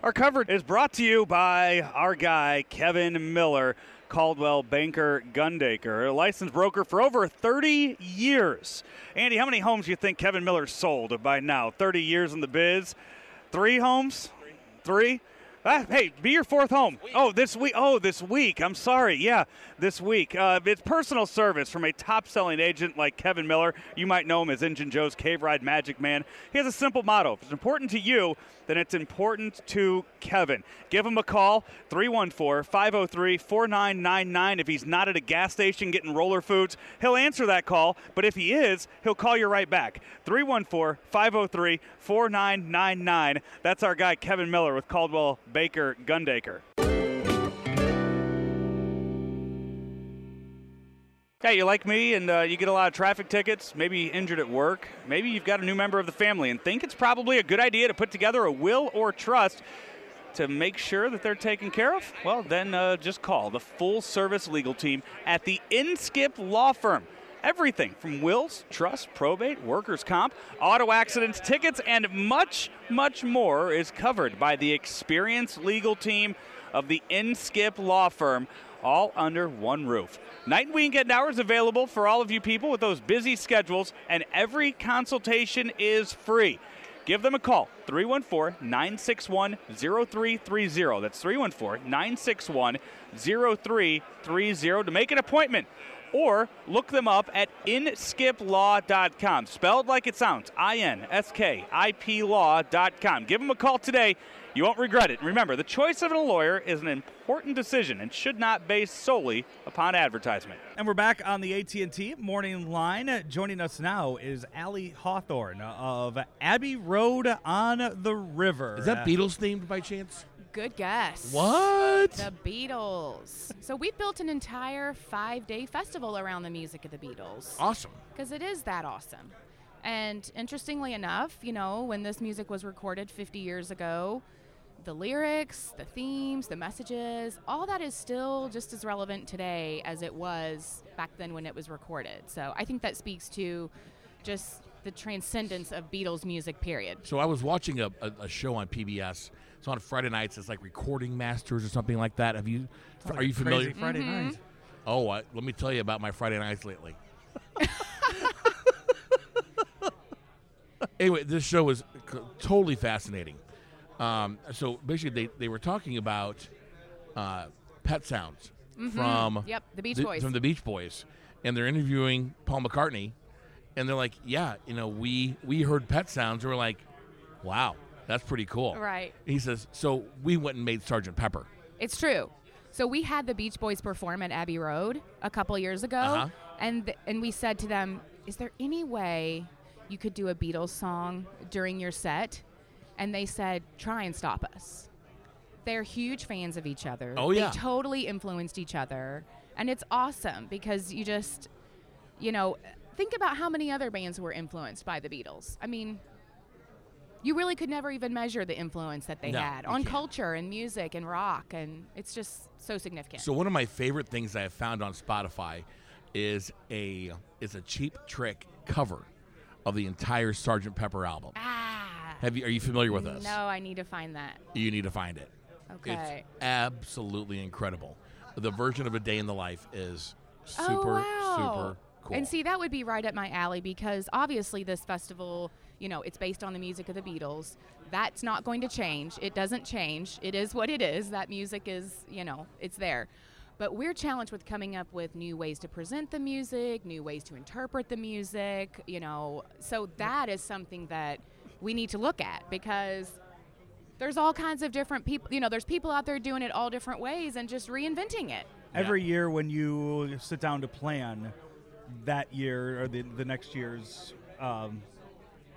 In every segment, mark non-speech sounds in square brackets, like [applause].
Our coverage is brought to you by our guy, Kevin Miller, Coldwell Banker Gundaker, a licensed broker for over 30 years. Andy, how many homes do you think Kevin Miller sold by now? 30 years in the biz? Three homes? Three? Ah, hey, be your fourth home. Oh, this week. Oh, this week. I'm sorry. Yeah, this week. Uh, it's personal service from a top-selling agent like Kevin Miller. You might know him as Engine Joe's Cave Ride Magic Man. He has a simple motto: if it's important to you, then it's important to Kevin. Give him a call, 314-503-4999. If he's not at a gas station getting roller foods, he'll answer that call. But if he is, he'll call you right back. 314-503-4999. That's our guy Kevin Miller with Coldwell Baker Gundaker. Hey, you like me and uh, you get a lot of traffic tickets, maybe injured at work, maybe you've got a new member of the family and think it's probably a good idea to put together a will or trust to make sure that they're taken care of? Well, then uh, just call the full service legal team at the Inskip Law Firm. Everything from wills, trust, probate, workers' comp, auto accidents, tickets, and much, much more is covered by the experienced legal team of the Inskip Law Firm, all under one roof. Night and weekend hours available for all of you people with those busy schedules, and every consultation is free. Give them a call, 314 961 0330. That's 314 961 0330 to make an appointment. Or look them up at inskiplaw.com. Spelled like it sounds I N S K I P law.com. Give them a call today. You won't regret it. Remember, the choice of a lawyer is an important decision and should not base solely upon advertisement. And we're back on the AT&T morning line. Joining us now is Ali Hawthorne of Abbey Road on the River. Is that Beatles themed by chance? Good guess. What? The Beatles. so we built an entire five day festival around the music of the Beatles Awesome. because it is that awesome. And interestingly enough, you know, when this music was recorded 50 years ago, the lyrics, the themes, the messages, all that is still just as relevant today as it was back then when it was recorded. So I think that speaks to just the transcendence of Beatles music, period. So I was watching a, a, a show on PBS. It's on Friday nights. It's like Recording Masters or something like that. Have you? are you familiar? Crazy Friday Mm-hmm. night. Oh, I, let me tell you about my Friday nights lately. [laughs] anyway, this show was c- totally fascinating. Um, so basically, they, they were talking about uh, pet sounds from Yep, the Beach the- Boys. from the Beach Boys, and they're interviewing Paul McCartney, and they're like, "Yeah, you know, we we heard pet sounds, and we're like, wow, that's pretty cool." Right. He says, "So we went and made Sergeant Pepper." It's true. So we had the Beach Boys perform at Abbey Road a couple years ago, Uh-huh. and th- and we said to them, "Is there any way you could do a Beatles song during your set?" And they said, "Try and stop us." They're huge fans of each other. Oh, yeah. They totally influenced each other, and it's awesome because you just, you know, think about how many other bands were influenced by the Beatles. I mean. You really could never even measure the influence that they No, had on can't. culture and music and rock, and it's just so significant. So one of my favorite things I have found on Spotify is a is a cheap trick cover of the entire Sergeant Pepper album. ah, Have you? Are you familiar with this? no, I need to find that. You need to find it. Okay. It's absolutely incredible. The version of a day in the life is super oh, wow. super cool. And see, that would be right up my alley because obviously this festival, you know, it's based on the music of the Beatles. That's not going to change. It doesn't change. It is what it is. That music is, you know, it's there. But we're challenged with coming up with new ways to present the music, new ways to interpret the music, you know. So that is something that we need to look at because there's all kinds of different people, you know, there's people out there doing it all different ways and just reinventing it. Every year when you sit down to plan that year or the, the next year's um,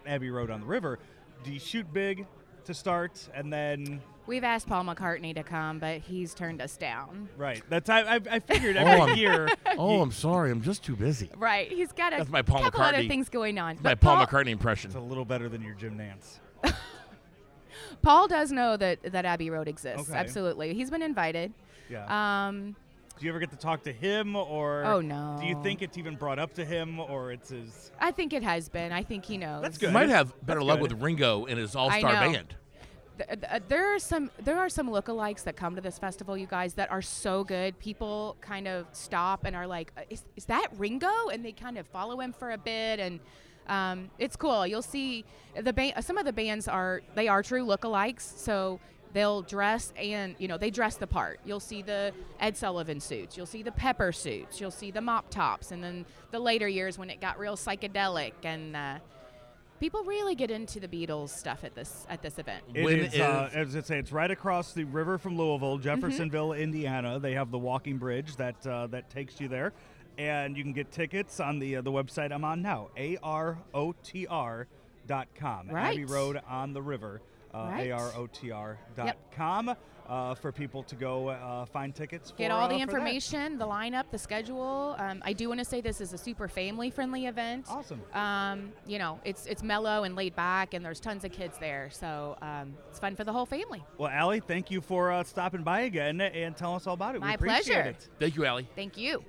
Abbey Road on the River, do you shoot big to start and then We've asked Paul McCartney to come, but he's turned us down. right? That's I I, I figured Oh, every I'm- year. [laughs] oh, you- I'm sorry. I'm just too busy. Right, he's got a That's my Paul couple other McCartney- things going on. My But Paul McCartney impression. it's a little better than your Jim Nantz. [laughs] Paul does know that that Abbey Road exists. Okay. Absolutely, he's been invited. Yeah. Um, do you ever get to talk to him or? Oh, no. Do you think it's even brought up to him or it's his? I think it has been. I think he knows. That's You good. might have better That's luck good. with Ringo and his all-star know. band. th- th- there are some there are some lookalikes that come to this festival, you guys, that are so good. People kind of stop and are like, "Uh, "Is, is that Ringo?" And they kind of follow him for a bit, and um, it's cool. You'll see the ba- some of the bands are they are true lookalikes, so they'll dress and you know they dress the part. You'll see the Ed Sullivan suits, you'll see the Pepper suits, you'll see the mop tops, and then the later years when it got real psychedelic and. Uh, People really get into the Beatles stuff at this at this event. It When is, uh, as I say, it's right across the river from Louisville, Mm-hmm. Jeffersonville, Indiana. They have the walking bridge that uh, that takes you there, and you can get tickets on the uh, the website I'm on now, arotr dot com. Right. Abbey Road on the river, uh, Right. arotr dot com. Uh, for people to go uh, find tickets. For, Get all uh, the that. information, the lineup, the schedule. Um, I do want to say this is a super family-friendly event. Awesome. Um, you know, it's it's mellow and laid back, and there's tons of kids there, so um, it's fun for the whole family. Well, Ali, thank you for uh, stopping by again and telling us all about it. we My appreciate pleasure. it. Thank you, Ali. Thank you.